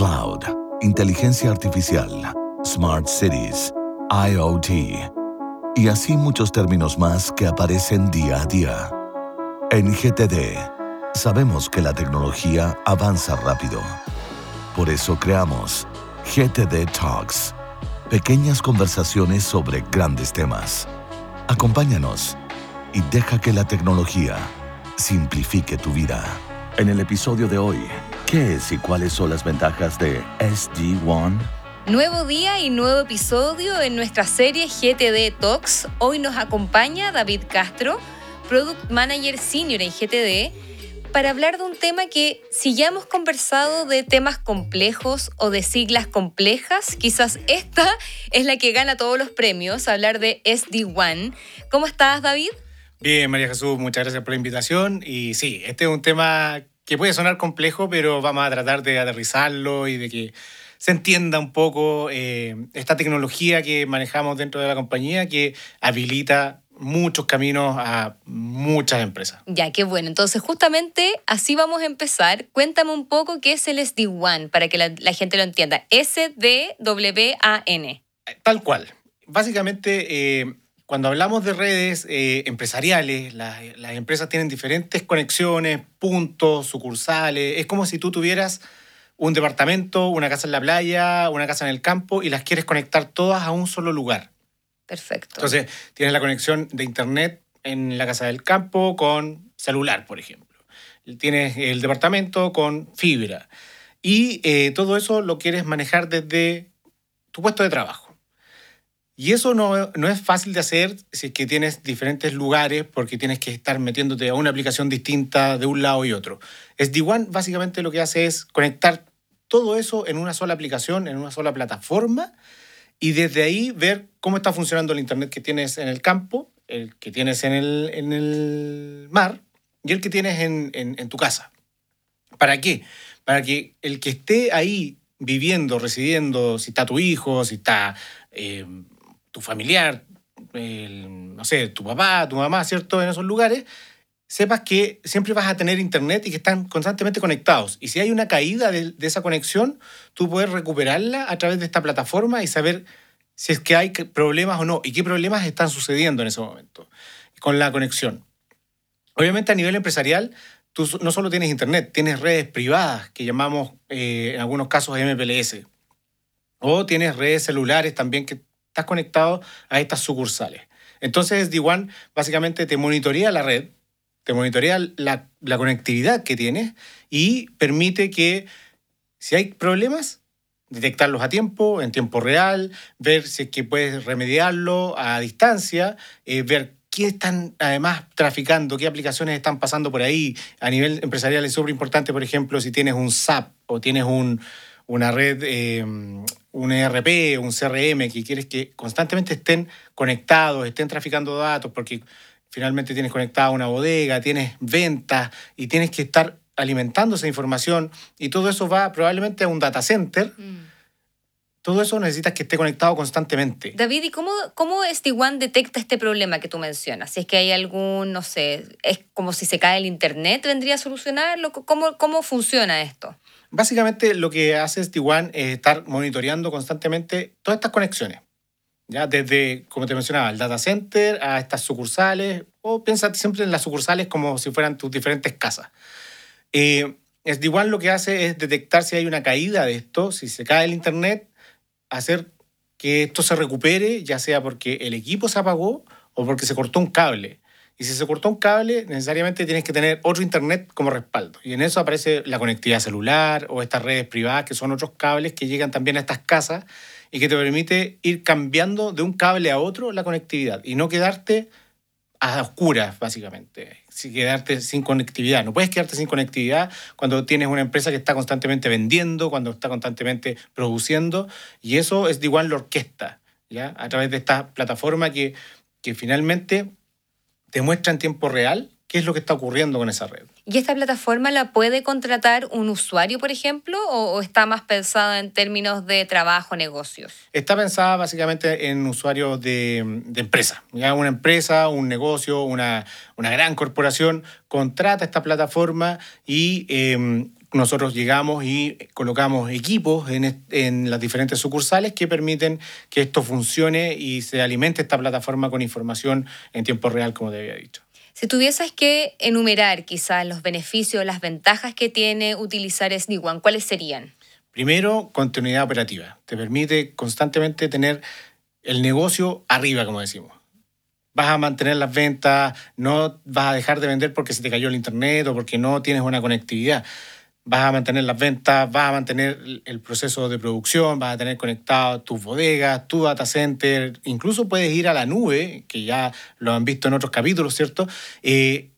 cloud, inteligencia artificial, smart cities, IoT y así muchos términos más que aparecen día a día. En GTD, sabemos que la tecnología avanza rápido. Por eso creamos GTD Talks, pequeñas conversaciones sobre grandes temas. Acompáñanos y deja que la tecnología simplifique tu vida. En el episodio de hoy, ¿qué es y cuáles son las ventajas de SD-WAN? Nuevo día y nuevo episodio en nuestra serie GTD Talks. Hoy nos acompaña David Castro, Product Manager Senior en GTD, para hablar de un tema que si ya hemos conversado de temas complejos o de siglas complejas, quizás esta es la que gana todos los premios, hablar de SD-WAN. ¿Cómo estás, David? Bien, María Jesús, muchas gracias por la invitación. Y sí, este es un tema que puede sonar complejo, pero vamos a tratar de aterrizarlo y de que se entienda un poco eh, esta tecnología que manejamos dentro de la compañía que habilita muchos caminos a muchas empresas. Ya, qué bueno. Entonces, justamente así vamos a empezar. Cuéntame un poco qué es el SD-WAN para que la, la gente lo entienda. S-D-W-A-N. Tal cual. Básicamente, eh, cuando hablamos de redes eh, empresariales, las, las empresas tienen diferentes conexiones, puntos, sucursales. Es como si tú tuvieras un departamento, una casa en la playa, una casa en el campo y las quieres conectar todas a un solo lugar. Perfecto. Entonces, tienes la conexión de internet en la casa del campo con celular, por ejemplo. Tienes el departamento con fibra. Y eh, todo eso lo quieres manejar desde tu puesto de trabajo. Y eso no, no, es fácil de hacer si es que tienes diferentes lugares porque tienes que estar metiéndote a una aplicación distinta de un lado y otro. SD-WAN básicamente lo que hace es conectar todo eso en una sola aplicación, en una sola plataforma y desde ahí ver cómo está funcionando el Internet que tienes en el campo, el que tienes en el, en el mar y el que tienes en, en, en tu casa. ¿Para qué? Para que el que esté ahí viviendo, residiendo, si está tu hijo, si está eh, tu familiar, no sé, tu papá, tu mamá, ¿cierto? En esos lugares, sepas que siempre vas a tener internet y que están constantemente conectados. Y si hay una caída de, de, esa conexión, tú puedes recuperarla a través de esta plataforma y saber si es que hay problemas o no y qué problemas están sucediendo en ese momento con la conexión. Obviamente a nivel empresarial, tú no solo tienes internet, tienes redes privadas que llamamos eh, en algunos casos MPLS. O tienes redes celulares también que estás conectado a estas sucursales. Entonces, D1 básicamente te monitorea la red, te monitorea la, la, conectividad que tienes y permite que si hay problemas, detectarlos a tiempo, en tiempo real, ver si es que puedes remediarlo a distancia, eh, ver qué están además traficando, qué aplicaciones están pasando por ahí. A nivel empresarial es súper importante, por ejemplo, si tienes un SAP o tienes un, una red, eh, un ERP, un CRM, que quieres que constantemente estén conectados, estén traficando datos, porque finalmente tienes conectada una bodega, tienes ventas y tienes que estar alimentando esa información y todo eso va probablemente a un data center. Mm. Todo eso necesitas que esté conectado constantemente. David, ¿y cómo, cómo SD-WAN detecta este problema que tú mencionas? Si es que hay algún, no sé, es como si se cae el Internet, ¿vendría a solucionarlo? ¿Cómo, cómo funciona esto? Básicamente lo que hace SD-WAN es estar monitoreando constantemente todas estas conexiones. ¿ya? Desde, como te mencionaba, el data center a estas sucursales, o piensa siempre en las sucursales como si fueran tus diferentes casas. Eh, SD-WAN lo que hace es detectar si hay una caída de esto, si se cae el Internet, hacer que esto se recupere, ya sea porque el equipo se apagó o porque se cortó un cable. Y si se cortó un cable, necesariamente tienes que tener otro internet como respaldo. Y en eso aparece la conectividad celular o estas redes privadas, que son otros cables que llegan también a estas casas y que te permite ir cambiando de un cable a otro la conectividad y no quedarte a oscuras, básicamente. Si quedarte sin conectividad. No puedes quedarte sin conectividad cuando tienes una empresa que está constantemente vendiendo, cuando está constantemente produciendo. Y eso es de igual la orquesta, ¿ya? A través de esta plataforma que, que finalmente te muestra en tiempo real qué es lo que está ocurriendo con esa red. ¿Y esta plataforma la puede contratar un usuario, por ejemplo, o, o, está más pensada en términos de trabajo, negocios? Está pensada básicamente en usuarios de, de empresa. ¿ya? Una empresa, un negocio, una, una gran corporación contrata esta plataforma y eh, nosotros llegamos y colocamos equipos en, en, las diferentes sucursales que permiten que esto funcione y se alimente esta plataforma con información en tiempo real, como te había dicho. Si tuvieses que enumerar quizás los beneficios, las ventajas que tiene utilizar SD-WAN, ¿cuáles serían? Primero, continuidad operativa. Te permite constantemente tener el negocio arriba, como decimos. Vas a mantener las ventas, no vas a dejar de vender porque se te cayó el internet o porque no tienes una conectividad vas a mantener las ventas, vas a mantener el proceso de producción, vas a tener conectadas tus bodegas, tu data center, incluso puedes ir a la nube, que ya lo han visto en otros capítulos, ¿cierto? Eh,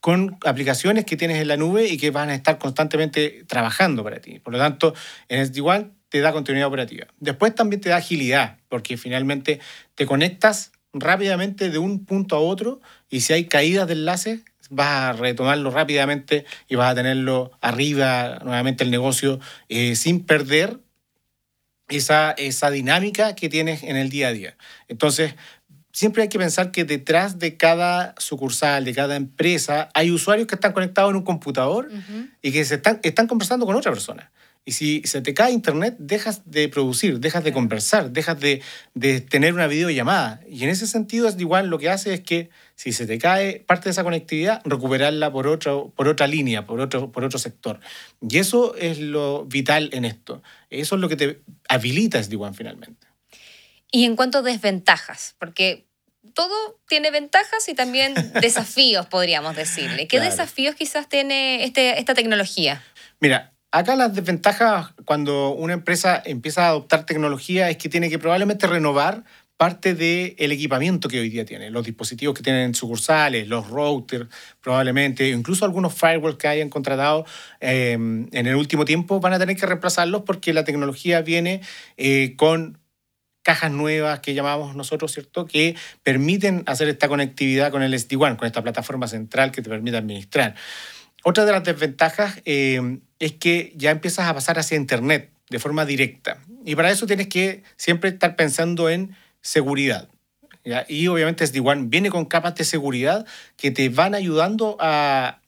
con aplicaciones que tienes en la nube y que van a estar constantemente trabajando para ti. Por lo tanto, en SD-WAN te da continuidad operativa. Después también te da agilidad, porque finalmente te conectas rápidamente de un punto a otro y si hay caídas de enlaces, vas a retomarlo rápidamente y vas a tenerlo arriba nuevamente el negocio eh, sin perder esa, esa dinámica que tienes en el día a día. Entonces, siempre hay que pensar que detrás de cada sucursal, de cada empresa, hay usuarios que están conectados en un computador y que se están, están conversando con otra persona. Y si se te cae internet, dejas de producir, dejas de conversar, dejas de, de, tener una videollamada. Y en ese sentido, es igual lo que hace es que si se te cae parte de esa conectividad, recuperarla por, otro, por otra línea, por otro, por otro sector. Y eso es lo vital en esto. Eso es lo que te habilita SD-WAN finalmente. Y en cuanto a desventajas, porque todo tiene ventajas y también desafíos, podríamos decirle. ¿Qué desafíos quizás tiene este, esta tecnología? Mira, Acá las desventajas cuando una empresa empieza a adoptar tecnología es que tiene que probablemente renovar parte del equipamiento que hoy día tiene, los dispositivos que tienen sucursales, los routers probablemente, incluso algunos firewalls que hayan contratado eh, en el último tiempo van a tener que reemplazarlos porque la tecnología viene eh, con cajas nuevas que llamamos nosotros, ¿cierto? Que permiten hacer esta conectividad con el SD-WAN, con esta plataforma central que te permite administrar. Otra de las desventajas eh, es que ya empiezas a pasar hacia Internet de forma directa. Y para eso tienes que siempre estar pensando en seguridad. Y obviamente SD-WAN viene con capas de seguridad que te van ayudando a,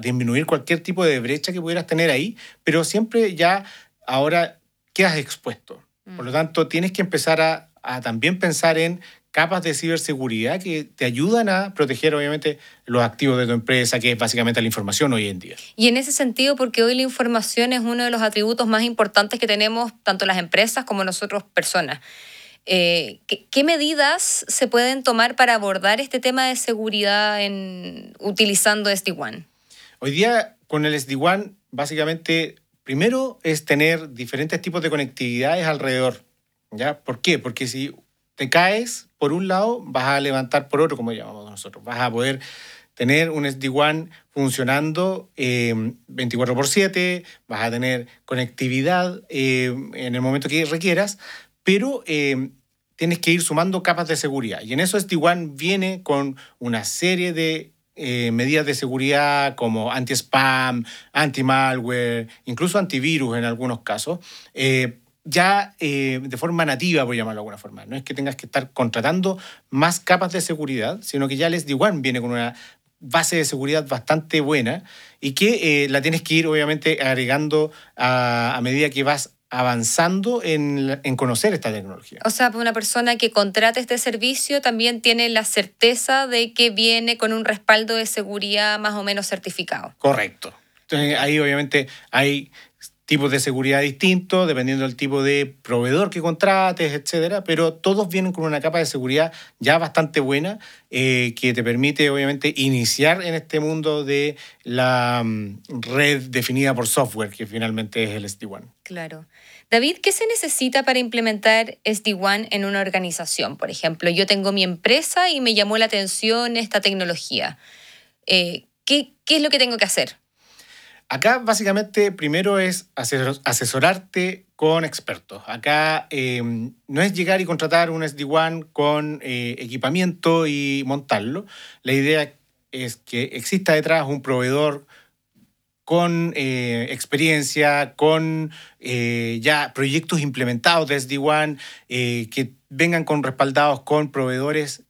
disminuir cualquier tipo de brecha que pudieras tener ahí, pero siempre ya ahora quedas expuesto. Por lo mm. tanto, tienes que empezar a, a también pensar en capas de ciberseguridad que te ayudan a proteger, obviamente, los activos de tu empresa, que es básicamente la información hoy en día. Y en ese sentido, porque hoy la información es uno de los atributos más importantes que tenemos tanto las empresas como nosotros personas. Eh, ¿qué, medidas se pueden tomar para abordar este tema de seguridad en, utilizando SD-WAN? Hoy día, con el SD-WAN, básicamente, primero es tener diferentes tipos de conectividades alrededor. ¿ya? ¿Por qué? Porque si te caes por un lado, vas a levantar por otro, como llamamos nosotros. Vas a poder tener un SD-WAN funcionando 24 em, por 7, vas a tener conectividad em, en el momento que requieras, pero em, tienes que ir sumando capas de seguridad. Y en eso SD-WAN viene con una serie de eh, medidas de seguridad como anti-spam, anti-malware, incluso antivirus en algunos casos, eh, ya eh, de forma nativa, por llamarlo de alguna forma. No es que tengas que estar contratando más capas de seguridad, sino que ya el SD-WAN viene con una base de seguridad bastante buena y que eh, la tienes que ir obviamente agregando a, medida que vas avanzando en, en, conocer esta tecnología. O sea, una persona que contrate este servicio también tiene la certeza de que viene con un respaldo de seguridad más o menos certificado. Correcto. Entonces ahí obviamente hay tipos de seguridad distintos, dependiendo del tipo de proveedor que contrates, etcétera, pero todos vienen con una capa de seguridad ya bastante buena eh, que te permite, obviamente, iniciar en este mundo de la mm, red definida por software, que finalmente es el SD-WAN. Claro. David, ¿qué se necesita para implementar SD-WAN en una organización? Por ejemplo, yo tengo mi empresa y me llamó la atención esta tecnología. Eh, ¿qué, ¿Qué es lo que tengo que hacer? Acá básicamente primero es asesorarte con expertos. Acá em, no es llegar y contratar un SD-WAN con eh, equipamiento y montarlo. La idea es que exista detrás un proveedor con eh, experiencia, con eh, ya proyectos implementados de SD-WAN, que vengan con respaldados con proveedores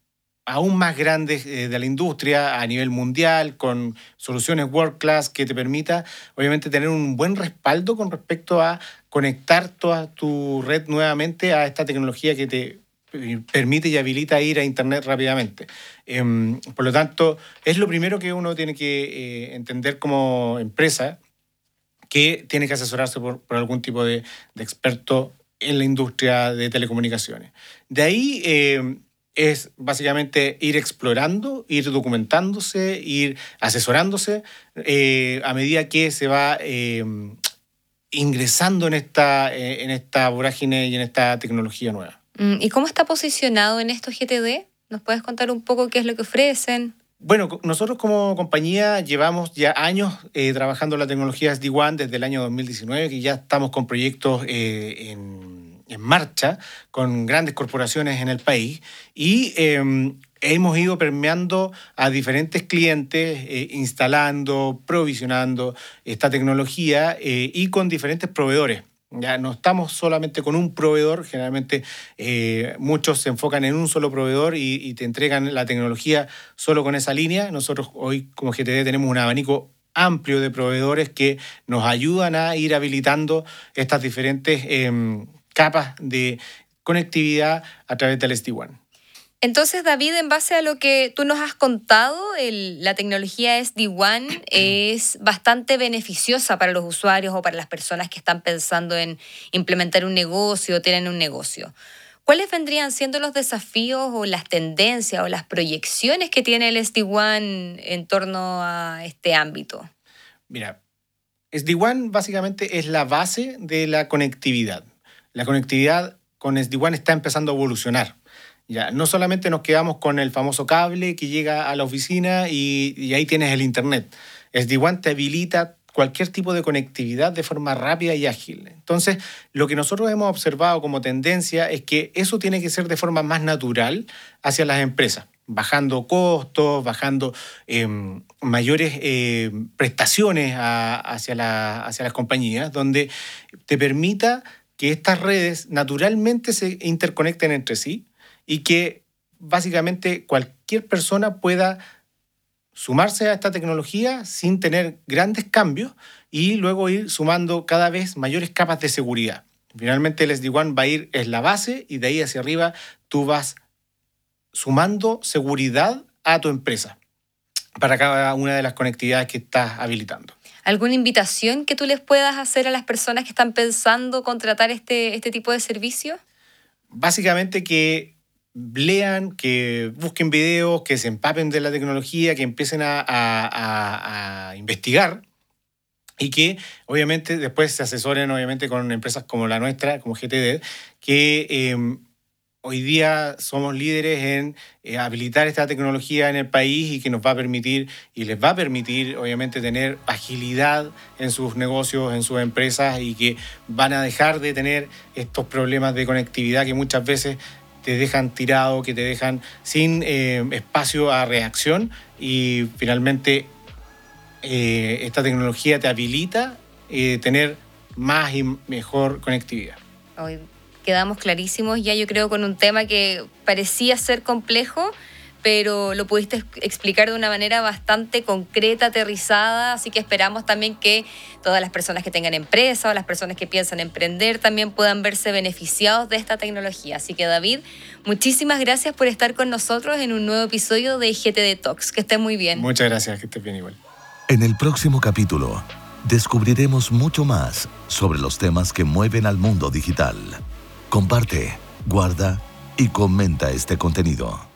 aún más grandes eh, de la industria a nivel mundial, con soluciones world class que te permita, obviamente, tener un buen respaldo con respecto a conectar toda tu red nuevamente a esta tecnología que te permite y habilita ir a Internet rápidamente. Em, por lo tanto, es lo primero que uno tiene que eh, entender como empresa, que tiene que asesorarse por, algún tipo de, experto en la industria de telecomunicaciones. De ahí em, es básicamente ir explorando, ir documentándose, ir asesorándose eh, a medida que se va em, ingresando en esta, eh, en esta vorágine y en esta tecnología nueva. Mm, ¿Y cómo está posicionado en estos GTD? ¿Nos puedes contar un poco qué es lo que ofrecen? Bueno, nosotros como compañía llevamos ya años eh, trabajando la tecnología SD-WAN desde el año 2019, que ya estamos con proyectos en, en, marcha con grandes corporaciones en el país y em, hemos ido permeando a diferentes clientes, eh, instalando, provisionando esta tecnología y con diferentes proveedores. Ya no estamos solamente con un proveedor, generalmente eh, muchos se enfocan en un solo proveedor y, te entregan la tecnología solo con esa línea. Nosotros hoy como GTD tenemos un abanico amplio de proveedores que nos ayudan a ir habilitando estas diferentes em, capas de conectividad a través del SD-WAN. Entonces, David, en base a lo que tú nos has contado, la tecnología SD-WAN es bastante beneficiosa para los usuarios o para las personas que están pensando en implementar un negocio o tienen un negocio. ¿Cuáles vendrían siendo los desafíos o las tendencias o las proyecciones que tiene el SD-WAN en torno a este ámbito? Mira, SD-WAN básicamente es la base de la conectividad. La conectividad con SD-WAN está empezando a evolucionar. Ya, no solamente nos quedamos con el famoso cable que llega a la oficina y, ahí tienes el Internet. SD-WAN te habilita cualquier tipo de conectividad de forma rápida y ágil. Entonces, lo que nosotros hemos observado como tendencia es que eso tiene que ser de forma más natural hacia las empresas, bajando costos, bajando em, mayores em, prestaciones hacia, hacia las compañías, donde te permita que estas redes naturalmente se interconecten entre sí, y que básicamente cualquier persona pueda sumarse a esta tecnología sin tener grandes cambios y luego ir sumando cada vez mayores capas de seguridad. Finalmente el SD-WAN va a ir, es la base y de ahí hacia arriba tú vas sumando seguridad a tu empresa para cada una de las conectividades que estás habilitando. ¿Alguna invitación que tú les puedas hacer a las personas que están pensando contratar este, este tipo de servicio? Básicamente que lean, que busquen videos, que se empapen de la tecnología, que empiecen a, investigar y que obviamente después se asesoren obviamente con empresas como la nuestra, como GTD, que em, hoy día somos líderes en eh, habilitar esta tecnología en el país y que nos va a permitir y les va a permitir obviamente tener agilidad en sus negocios, en sus empresas y que van a dejar de tener estos problemas de conectividad que muchas veces te dejan tirado, que te dejan sin eh, espacio a reacción y finalmente eh, esta tecnología te habilita tener más y mejor conectividad. Quedamos clarísimos ya yo creo con un tema que parecía ser complejo, pero lo pudiste explicar de una manera bastante concreta, aterrizada, así que esperamos también que todas las personas que tengan empresa o las personas que piensan emprender también puedan verse beneficiados de esta tecnología. Así que David, muchísimas gracias por estar con nosotros en un nuevo episodio de GTD Talks. Que estés muy bien. Muchas gracias, que estés bien igual. En el próximo capítulo descubriremos mucho más sobre los temas que mueven al mundo digital. Comparte, guarda y comenta este contenido.